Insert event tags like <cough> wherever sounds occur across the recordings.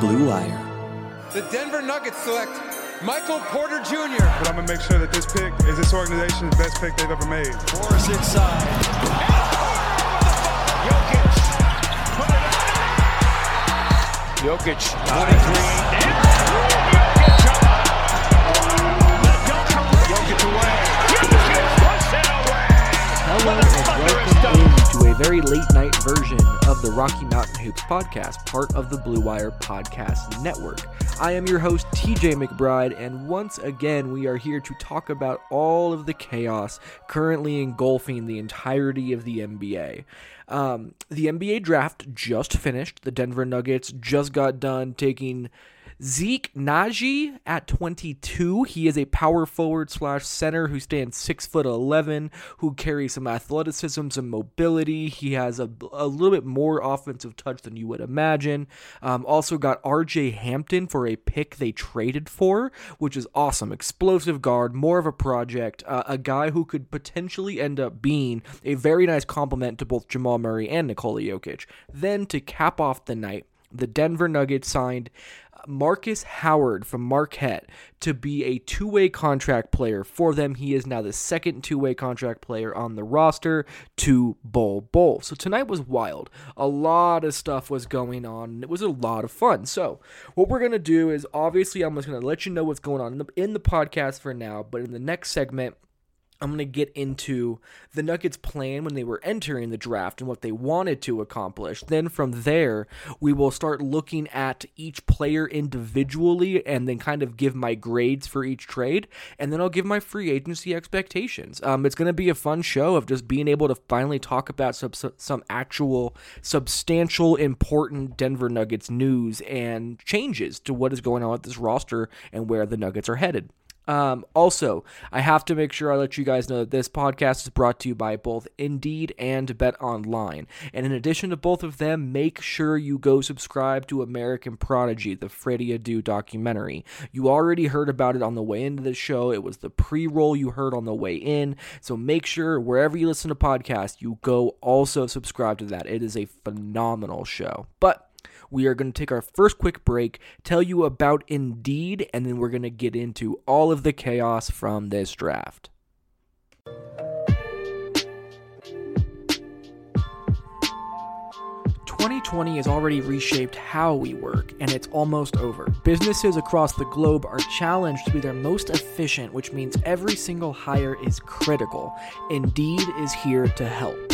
Blue Wire. The Denver Nuggets select Michael Porter Jr. But I'm gonna make sure that this pick is this organization's best pick they've ever made. Morris inside. Jokic. Put it. Jokic. 23. Jokic away. Jokic puts it away. Hello and welcome into very late night version of the Rocky Mountain Hoops podcast, part of the Blue Wire Podcast Network. I am your host, TJ McBride, and once again, we are here to talk about all of the chaos currently engulfing the entirety of the NBA. Um, the NBA draft just finished. The Denver Nuggets just got done taking Zeke Nnaji at 22. He is a power forward slash center who stands six foot 11, who carries some athleticism, some mobility. He has a, a little bit more offensive touch than you would imagine. Um, also got RJ Hampton for a pick they traded for, which is awesome. Explosive guard, more of a project, uh, a guy who could potentially end up being a very nice complement to both Jamal Murray and Nikola Jokic. Then to cap off the night, the Denver Nuggets signed Markus Howard from Marquette to be a two way contract player for them. He is now the second two way contract player on the roster to Bol Bol. So tonight was wild. A lot of stuff was going on. And it was a lot of fun. So, what we're going to do is obviously, I'm just going to let you know what's going on in the, in the podcast for now, but in the next segment, I'm going to get into the Nuggets' plan when they were entering the draft and what they wanted to accomplish. Then from there, we will start looking at each player individually and then kind of give my grades for each trade. And then I'll give my free agency expectations. Um, it's going to be a fun show of just being able to finally talk about some, some actual substantial, important Denver Nuggets news and changes to what is going on with this roster and where the Nuggets are headed. Um, also, I have to make sure I let you guys know that this podcast is brought to you by both Indeed and Bet Online. And in addition to both of them, make sure you go subscribe to American Prodigy, the Freddie Adu documentary. You already heard about it on the way into the show. It was the pre-roll you heard on the way in. So make sure wherever you listen to podcasts, you go also subscribe to that. It is a phenomenal show. But we are going to take our first quick break, tell you about Indeed, and then we're going to get into all of the chaos from this draft. 2020 has already reshaped how we work, and it's almost over. Businesses across the globe are challenged to be their most efficient, which means every single hire is critical. Indeed is here to help.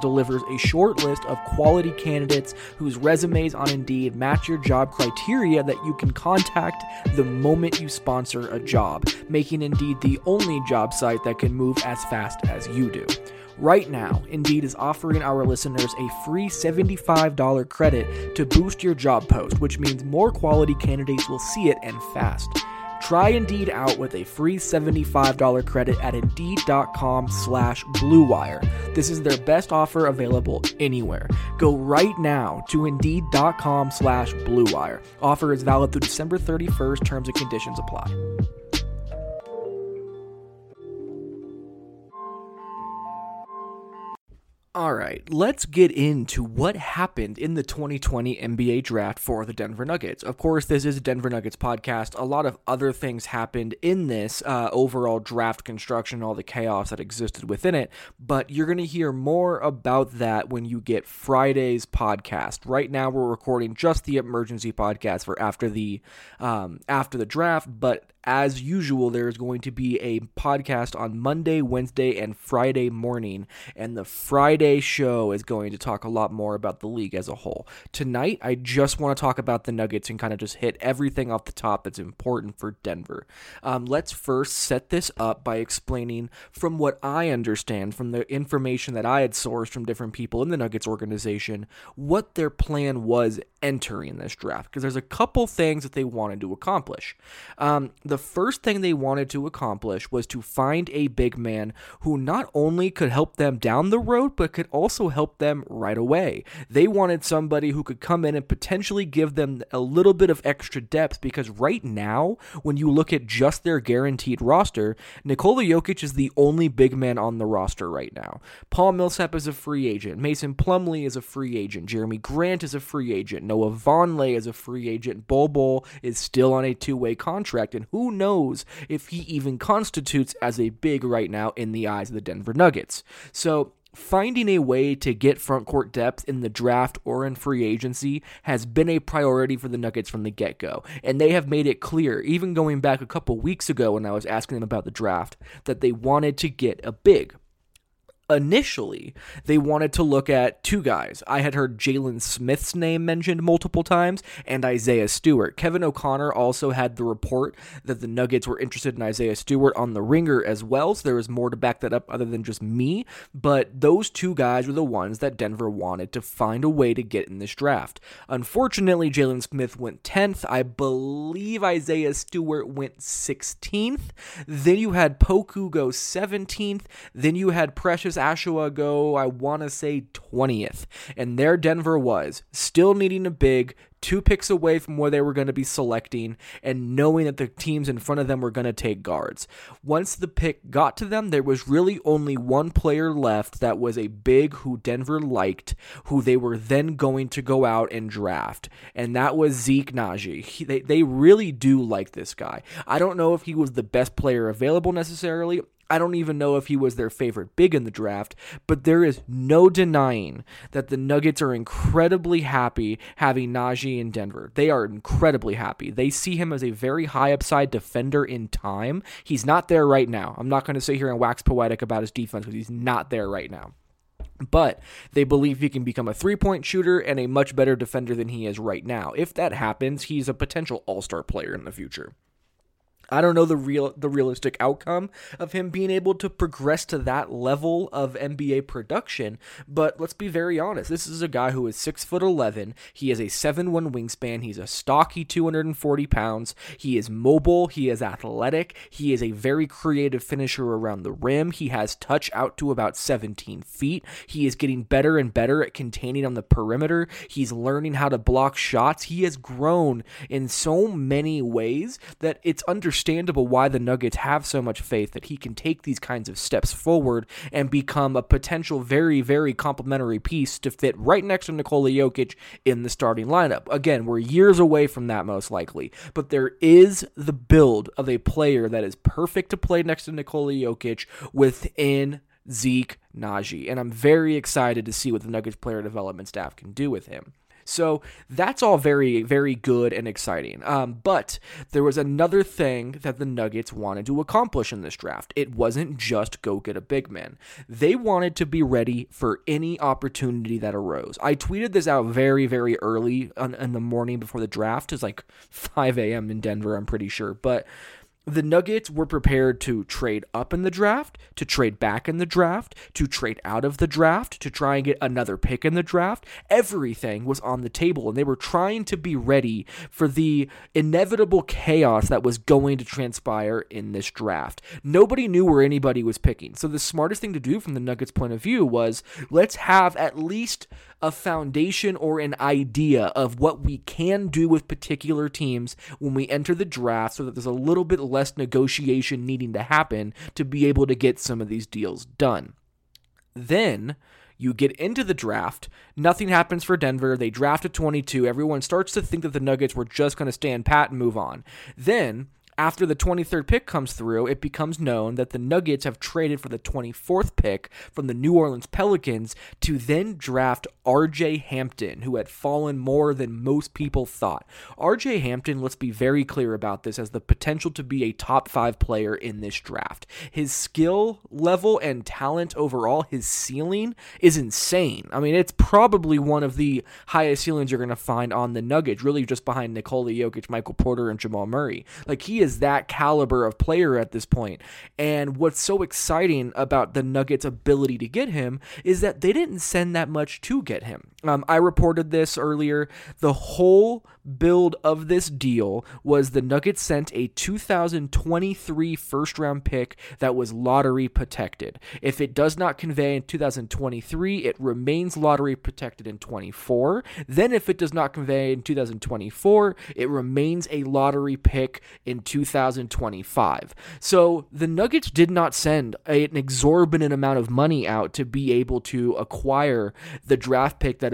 delivers a short list of quality candidates whose resumes on Indeed match your job criteria that you can contact the moment you sponsor a job, making Indeed the only job site that can move as fast as you do. Right now, Indeed is offering our listeners a free $75 credit to boost your job post, which means more quality candidates will see it and fast. Try Indeed out with a free $75 credit at Indeed.com slash BlueWire. This is their best offer available anywhere. Go right now to Indeed.com slash BlueWire. Offer is valid through December 31st. Terms and conditions apply. All right, let's get into what happened in the 2020 NBA draft for the Denver Nuggets. Of course, this is a Denver Nuggets podcast. A lot of other things happened in this uh, overall draft construction, all the chaos that existed within it, but you're going to hear more about that when you get Friday's podcast. Right now, we're recording just the emergency podcast for after the um, after the draft, but as usual, there is going to be a podcast on Monday, Wednesday, and Friday morning. And the Friday show is going to talk a lot more about the league as a whole. Tonight, I just want to talk about the Nuggets and kind of just hit everything off the top that's important for Denver. Um, let's first set this up by explaining, from what I understand, from the information that I had sourced from different people in the Nuggets organization, what their plan was entering this draft. Because there's a couple things that they wanted to accomplish. Um, the first thing they wanted to accomplish was to find a big man who not only could help them down the road, but could also help them right away. They wanted somebody who could come in and potentially give them a little bit of extra depth because right now, when you look at just their guaranteed roster, Nikola Jokic is the only big man on the roster right now. Paul Millsap is a free agent. Mason Plumlee is a free agent. Jerami Grant is a free agent. Noah Vonleh is a free agent. Bol Bol is still on a two-way contract, and who who knows if he even constitutes as a big right now in the eyes of the Denver Nuggets. So finding a way to get front court depth in the draft or in free agency has been a priority for the Nuggets from the get go. And they have made it clear, even going back a couple weeks ago when I was asking them about the draft, that they wanted to get a big initially they wanted to look at two guys. I had heard Jalen Smith's name mentioned multiple times and Isaiah Stewart. Kevin O'Connor also had the report that the Nuggets were interested in Isaiah Stewart on the ringer as well, so there was more to back that up other than just me. But those two guys were the ones that Denver wanted to find a way to get in this draft. Unfortunately, Jalen Smith went 10th. I believe Isaiah Stewart went 16th. Then you had Poku go 17th. Then you had Precious Achiuwa go, I want to say 20th. And there Denver was, still needing a big, two picks away from where they were going to be selecting, and knowing that the teams in front of them were going to take guards. Once the pick got to them, there was really only one player left that was a big who Denver liked, who they were then going to go out and draft, and that was Zeke Nnaji. He, they, they really do like this guy. I don't know if he was the best player available necessarily. I don't even know if he was their favorite big in the draft, but there is no denying that the Nuggets are incredibly happy having Nnaji in Denver. They are incredibly happy. They see him as a very high upside defender in time. He's not there right now. I'm not going to sit here and wax poetic about his defense because he's not there right now. But they believe he can become a three point shooter and a much better defender than he is right now. If that happens, he's a potential all star player in the future. I don't know the real the realistic outcome of him being able to progress to that level of NBA production, but let's be very honest. This is a guy who is six foot eleven. He has a seven one wingspan. He's a stocky two hundred and forty pounds. He is mobile. He is athletic. He is a very creative finisher around the rim. He has touch out to about seventeen feet. He is getting better and better at containing on the perimeter. He's learning how to block shots. He has grown in so many ways that it's understandable understandable why the Nuggets have so much faith that he can take these kinds of steps forward and become a potential very, very complementary piece to fit right next to Nikola Jokic in the starting lineup. Again, we're years away from that most likely, but there is the build of a player that is perfect to play next to Nikola Jokic within Zeke Nnaji, And I'm very excited to see what the Nuggets player development staff can do with him. So that's all very, very good and exciting. Um, but there was another thing that the Nuggets wanted to accomplish in this draft. It wasn't just go get a big man, they wanted to be ready for any opportunity that arose. I tweeted this out very, very early on, in the morning before the draft. It's like 5 a.m. in Denver, I'm pretty sure. But the Nuggets were prepared to trade up in the draft, to trade back in the draft, to trade out of the draft, to try and get another pick in the draft. Everything was on the table, and they were trying to be ready for the inevitable chaos that was going to transpire in this draft. Nobody knew where anybody was picking. So, the smartest thing to do from the Nuggets' point of view was let's have at least a foundation or an idea of what we can do with particular teams when we enter the draft so that there's a little bit less negotiation needing to happen to be able to get some of these deals done. Then You get into the draft, nothing happens for Denver. They draft at 22. Everyone starts to think that the Nuggets were just going to stand pat and move on. Then after the 23rd pick comes through, it becomes known that the Nuggets have traded for the 24th pick from the New Orleans Pelicans to then draft RJ Hampton, who had fallen more than most people thought. RJ Hampton, let's be very clear about this, has the potential to be a top five player in this draft. His skill level and talent overall, his ceiling is insane. I mean, it's probably one of the highest ceilings you're going to find on the Nuggets, really just behind Nikola Jokic, Michael Porter, and Jamal Murray. Like, he is is that caliber of player at this point. And what's so exciting about the Nuggets' ability to get him is that they didn't send that much to get him. Um, I reported this earlier. The whole build of this deal was the Nuggets sent a 2023 first round pick that was lottery protected. If it does not convey in 2023, it remains lottery protected in 24. Then, if it does not convey in 2024, it remains a lottery pick in 2025. So the Nuggets did not send a, an exorbitant amount of money out to be able to acquire the draft pick that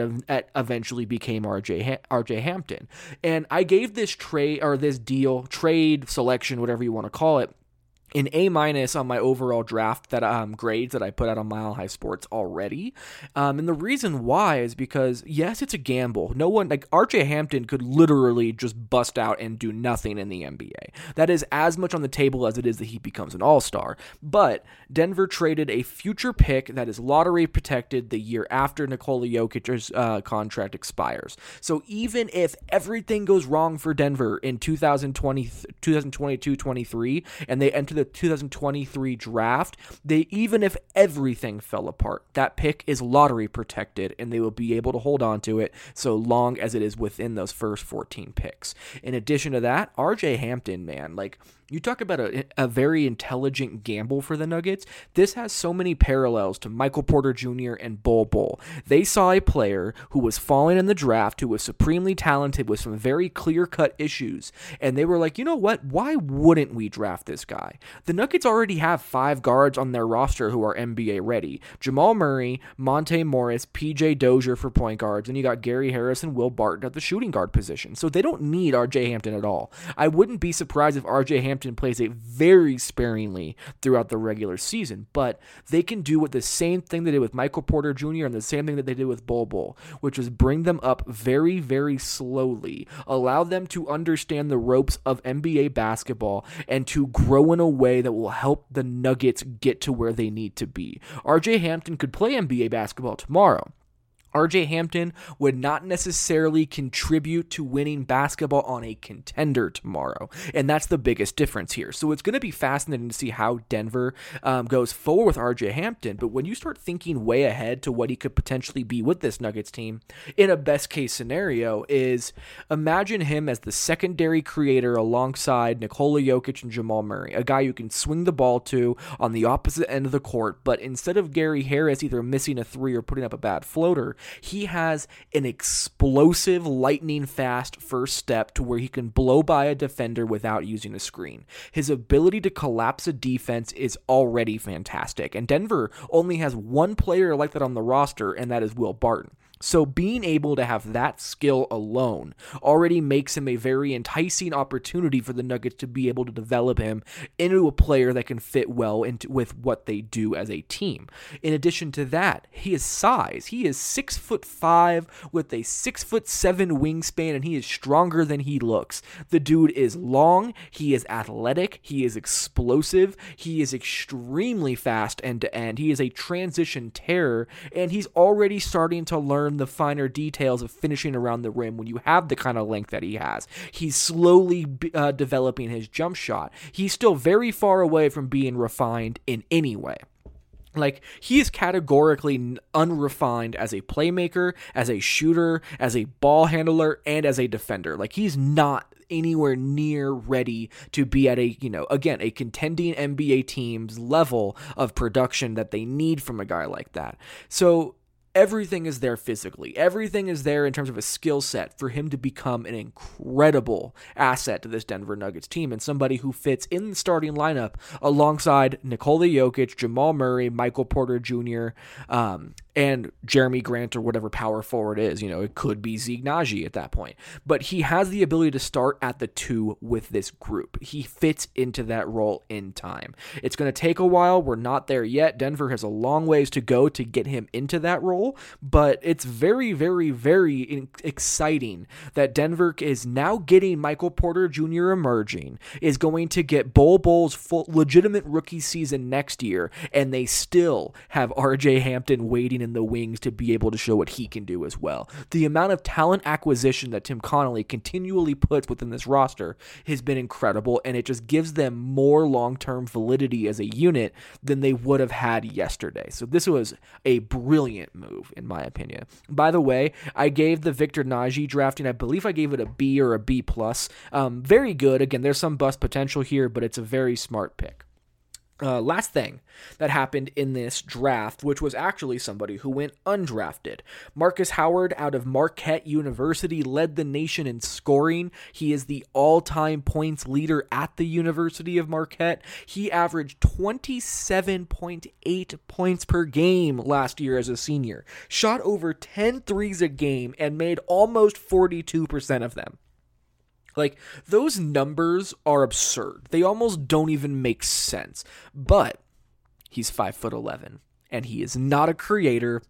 eventually became RJ RJ Hampton. And I gave this trade or this deal, trade, selection, whatever you want to call it, an A minus on my overall draft that um, grades that I put out on Mile High Sports already. Um, and the reason why is because yes, it's a gamble. No one like RJ Hampton could literally just bust out and do nothing in the NBA. That is as much on the table as it is that he becomes an All Star. But Denver traded a future pick that is lottery protected the year after Nikola Jokic's uh, contract expires. So even if everything goes wrong for Denver in 2020, 2022, 23, and they enter the 2023 draft, they even if everything fell apart, that pick is lottery protected and they will be able to hold on to it so long as it is within those first 14 picks. In addition to that, RJ Hampton, man, like you talk about a, a very intelligent gamble for the Nuggets. This has so many parallels to Michael Porter Jr. and Bol Bol. They saw a player who was falling in the draft, who was supremely talented with some very clear cut issues, and they were like, you know what? Why wouldn't we draft this guy? The Nuggets already have five guards on their roster who are NBA ready Jamal Murray, Monte Morris, PJ Dozier for point guards, and you got Gary Harris and Will Barton at the shooting guard position. So they don't need RJ Hampton at all. I wouldn't be surprised if RJ Hampton Hampton plays it very sparingly throughout the regular season, but they can do what the same thing they did with Michael Porter Jr. and the same thing that they did with Bol Bol, which is bring them up very, very slowly, allow them to understand the ropes of NBA basketball, and to grow in a way that will help the Nuggets get to where they need to be. RJ Hampton could play NBA basketball tomorrow. RJ Hampton would not necessarily contribute to winning basketball on a contender tomorrow. And that's the biggest difference here. So it's going to be fascinating to see how Denver um, goes forward with RJ Hampton. But when you start thinking way ahead to what he could potentially be with this Nuggets team, in a best case scenario, is imagine him as the secondary creator alongside Nikola Jokic and Jamal Murray, a guy you can swing the ball to on the opposite end of the court. But instead of Gary Harris either missing a three or putting up a bad floater, he has an explosive, lightning fast first step to where he can blow by a defender without using a screen. His ability to collapse a defense is already fantastic, and Denver only has one player like that on the roster, and that is Will Barton. So being able to have that skill alone already makes him a very enticing opportunity for the Nuggets to be able to develop him into a player that can fit well into with what they do as a team. In addition to that, his size. He is six foot five with a six foot seven wingspan, and he is stronger than he looks. The dude is long. He is athletic. He is explosive. He is extremely fast end to end. He is a transition terror, and he's already starting to learn the finer details of finishing around the rim when you have the kind of length that he has. He's slowly uh, developing his jump shot. He's still very far away from being refined in any way. Like, he is categorically unrefined as a playmaker, as a shooter, as a ball handler, and as a defender. Like, he's not anywhere near ready to be at a, you know, again, a contending NBA team's level of production that they need from a guy like that. So, everything is there physically. Everything is there in terms of a skill set for him to become an incredible asset to this Denver Nuggets team and somebody who fits in the starting lineup alongside Nikola Jokic, Jamal Murray, Michael Porter Jr., um, and Jerami Grant or whatever power forward is. You know, it could be Zeke Nnaji at that point. But he has the ability to start at the two with this group. He fits into that role in time. It's going to take a while. We're not there yet. Denver has a long ways to go to get him into that role, but it's very, very, very exciting that Denver is now getting Michael Porter Jr. emerging, is going to get Bol Bol's full legitimate rookie season next year, and they still have RJ Hampton waiting in the wings to be able to show what he can do as well. The amount of talent acquisition that Tim Connolly continually puts within this roster has been incredible, and it just gives them more long term validity as a unit than they would have had yesterday. So this was a brilliant move, in my opinion. By the way, I gave the Victor Nnaji drafting, I believe I gave it a B or a B plus. Um, very good. Again, there's some bust potential here, but it's a very smart pick. Uh, last thing that happened in this draft, which was actually somebody who went undrafted. Markus Howard out of Marquette University led the nation in scoring. He is the all time points leader at the University of Marquette. He averaged 27.8 points per game last year as a senior, shot over 10 threes a game, and made almost 42% of them. Like those numbers are absurd. They almost don't even make sense. But he's 5 foot 11 and he is not a creator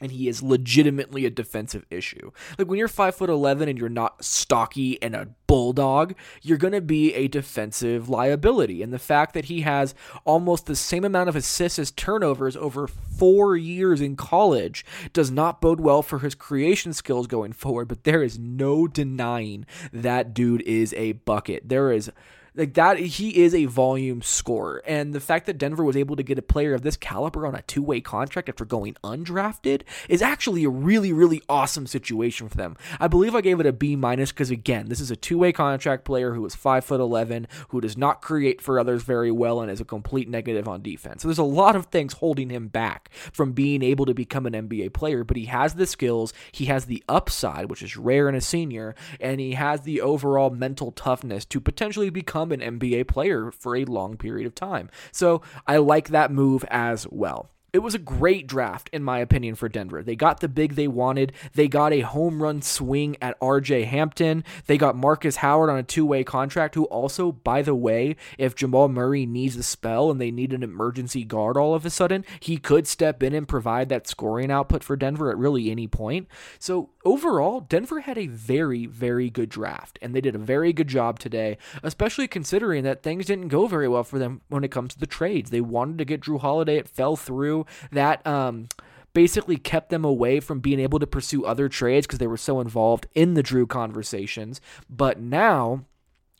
and he is legitimately a defensive issue. Like when you're five foot eleven and you're not stocky and a bulldog, you're going to be a defensive liability. And the fact that he has almost the same amount of assists as turnovers over four years in college does not bode well for his creation skills going forward. But there is no denying that dude is a bucket. There is like that, he is a volume scorer. And the fact that Denver was able to get a player of this caliber on a two way contract after going undrafted is actually a really, really awesome situation for them. I believe I gave it a B minus because, again, this is a two way contract player who is 5'11, who does not create for others very well, and is a complete negative on defense. So there's a lot of things holding him back from being able to become an NBA player, but he has the skills, he has the upside, which is rare in a senior, and he has the overall mental toughness to potentially become become an NBA player for a long period of time. So I like that move as well. It was a great draft, in my opinion, for Denver. They got the big they wanted. They got a home run swing at RJ Hampton. They got Markus Howard on a two way contract, who also, by the way, if Jamal Murray needs a spell and they need an emergency guard all of a sudden, he could step in and provide that scoring output for Denver at really any point. So overall, Denver had a very, very good draft, and they did a very good job today, especially considering that things didn't go very well for them when it comes to the trades. They wanted to get Jrue Holiday, it fell through that um, basically kept them away from being able to pursue other trades because they were so involved in the Jrue conversations. But now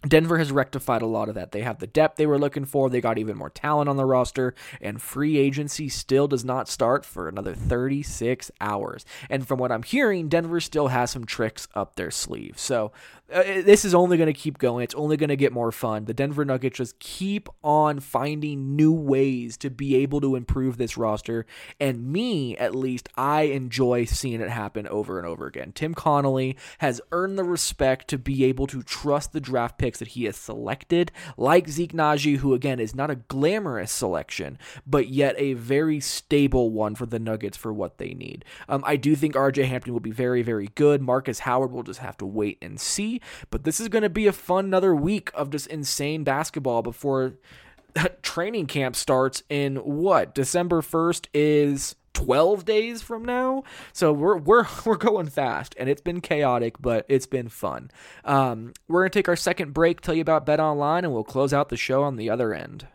Denver has rectified a lot of that. They have the depth they were looking for. They got even more talent on the roster, and free agency still does not start for another 36 hours. And from what I'm hearing, Denver still has some tricks up their sleeve. So uh, this is only going to keep going. It's only going to get more fun. The Denver Nuggets just keep on finding new ways to be able to improve this roster. And me, at least, I enjoy seeing it happen over and over again. Tim Connolly has earned the respect to be able to trust the draft that he has selected, like Zeke Nnaji, who again is not a glamorous selection, but yet a very stable one for the Nuggets for what they need. Um, I do think RJ Hampton will be very, very good. Markus Howard will just have to wait and see. But this is going to be a fun another week of just insane basketball before <laughs> training camp starts in what? December 1st is 12 days from now. So we're we're <laughs> we're going fast and it's been chaotic, but it's been fun. Um, we're going to take our second break, tell you about Bet Online and we'll close out the show on the other end.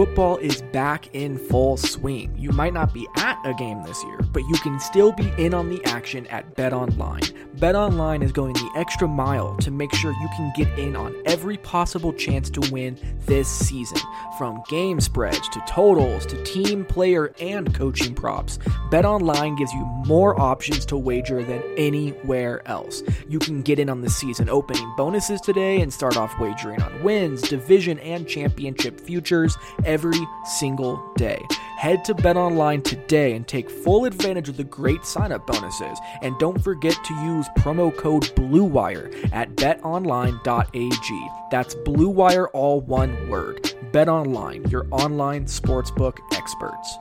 Football is back in full swing. You might not be at a game this year, but you can still be in on the action at Bet Online. Bet Online is going the extra mile to make sure you can get in on every possible chance to win this season. From game spreads to totals to team, player, and coaching props, Bet Online gives you more options to wager than anywhere else. You can get in on the season opening bonuses today and start off wagering on wins, division, and championship futures every single day. Head to BetOnline today and take full advantage of the great sign-up bonuses. And don't forget to use promo code BLUEWIRE at betonline.ag. That's BLUEWIRE all one word. BetOnline, your online sportsbook experts.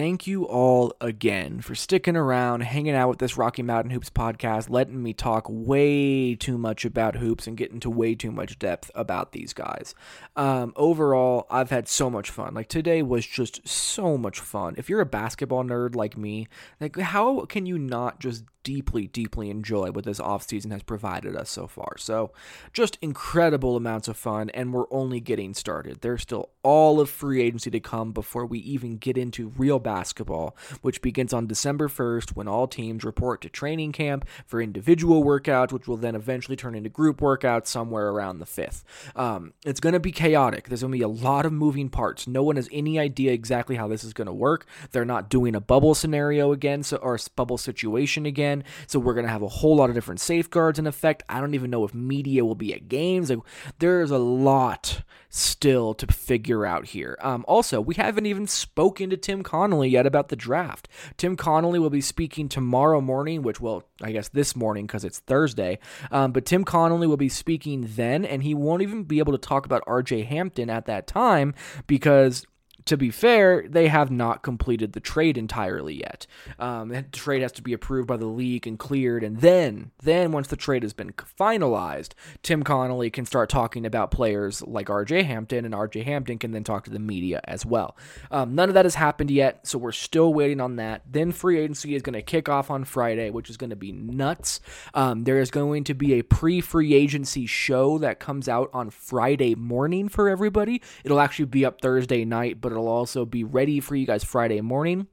Thank you all again for sticking around, hanging out with this Rocky Mountain Hoops podcast, letting me talk way too much about hoops and get into way too much depth about these guys. Um, overall, I've had so much fun. Like today was just so much fun. If you're a basketball nerd like me, like how can you not just deeply, deeply enjoy what this offseason has provided us so far. So, just incredible amounts of fun, and we're only getting started. There's still all of free agency to come before we even get into real basketball, which begins on December 1st when all teams report to training camp for individual workouts, which will then eventually turn into group workouts somewhere around the 5th. Um, it's going to be chaotic. There's going to be a lot of moving parts. No one has any idea exactly how this is going to work. They're not doing a bubble scenario again, so or a bubble situation again again. So we're going to have a whole lot of different safeguards in effect. I don't even know if media will be at games. Like, there's a lot still to figure out here. Um, also, we haven't even spoken to Tim Connolly yet about the draft. Tim Connolly will be speaking tomorrow morning, which will, I guess, this morning because it's Thursday. Um, but Tim Connolly will be speaking then, and he won't even be able to talk about RJ Hampton at that time because to be fair, they have not completed the trade entirely yet. Um, the trade has to be approved by the league and cleared, and then, then once the trade has been finalized, Tim Connolly can start talking about players like R.J. Hampton, and R.J. Hampton can then talk to the media as well. Um, none of that has happened yet, so we're still waiting on that. Then free agency is going to kick off on Friday, which is going to be nuts. Um, there is going to be a pre-free agency show that comes out on Friday morning for everybody. It'll actually be up Thursday night, but but it'll also be ready for you guys Friday morning.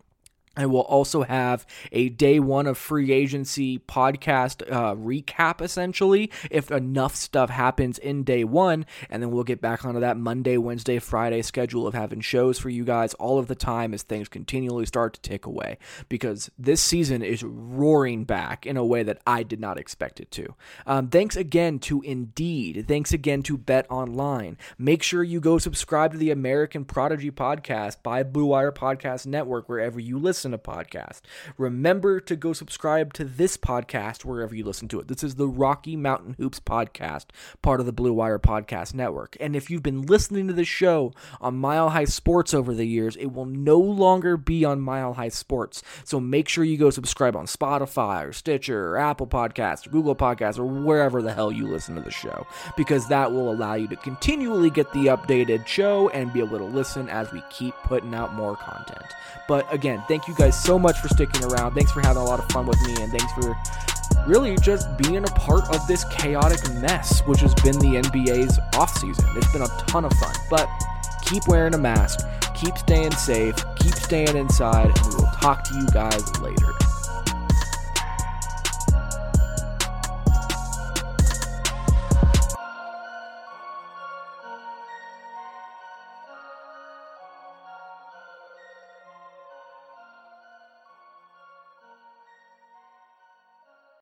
And we'll also have a day one of free agency podcast uh, recap, essentially, if enough stuff happens in day one. And then we'll get back onto that Monday, Wednesday, Friday schedule of having shows for you guys all of the time as things continually start to tick away. Because this season is roaring back in a way that I did not expect it to. Um, thanks again to Indeed. Thanks again to Bet Online. Make sure you go subscribe to the American Prodigy podcast by Blue Wire Podcast Network, wherever you listen listen to podcasts. Remember to go subscribe to this podcast wherever you listen to it. This is the Rocky Mountain Hoops podcast, part of the Blue Wire Podcast Network. And if you've been listening to the show on Mile High Sports over the years, it will no longer be on Mile High Sports. So make sure you go subscribe on Spotify or Stitcher or Apple Podcasts or Google Podcasts or wherever the hell you listen to the show, because that will allow you to continually get the updated show and be able to listen as we keep putting out more content. But again, thank you guys so much for sticking around. Thanks for having a lot of fun with me, and thanks for really just being a part of this chaotic mess, which has been the NBA's offseason. It's been a ton of fun. But keep wearing a mask, keep staying safe, keep staying inside, and we will talk to you guys later.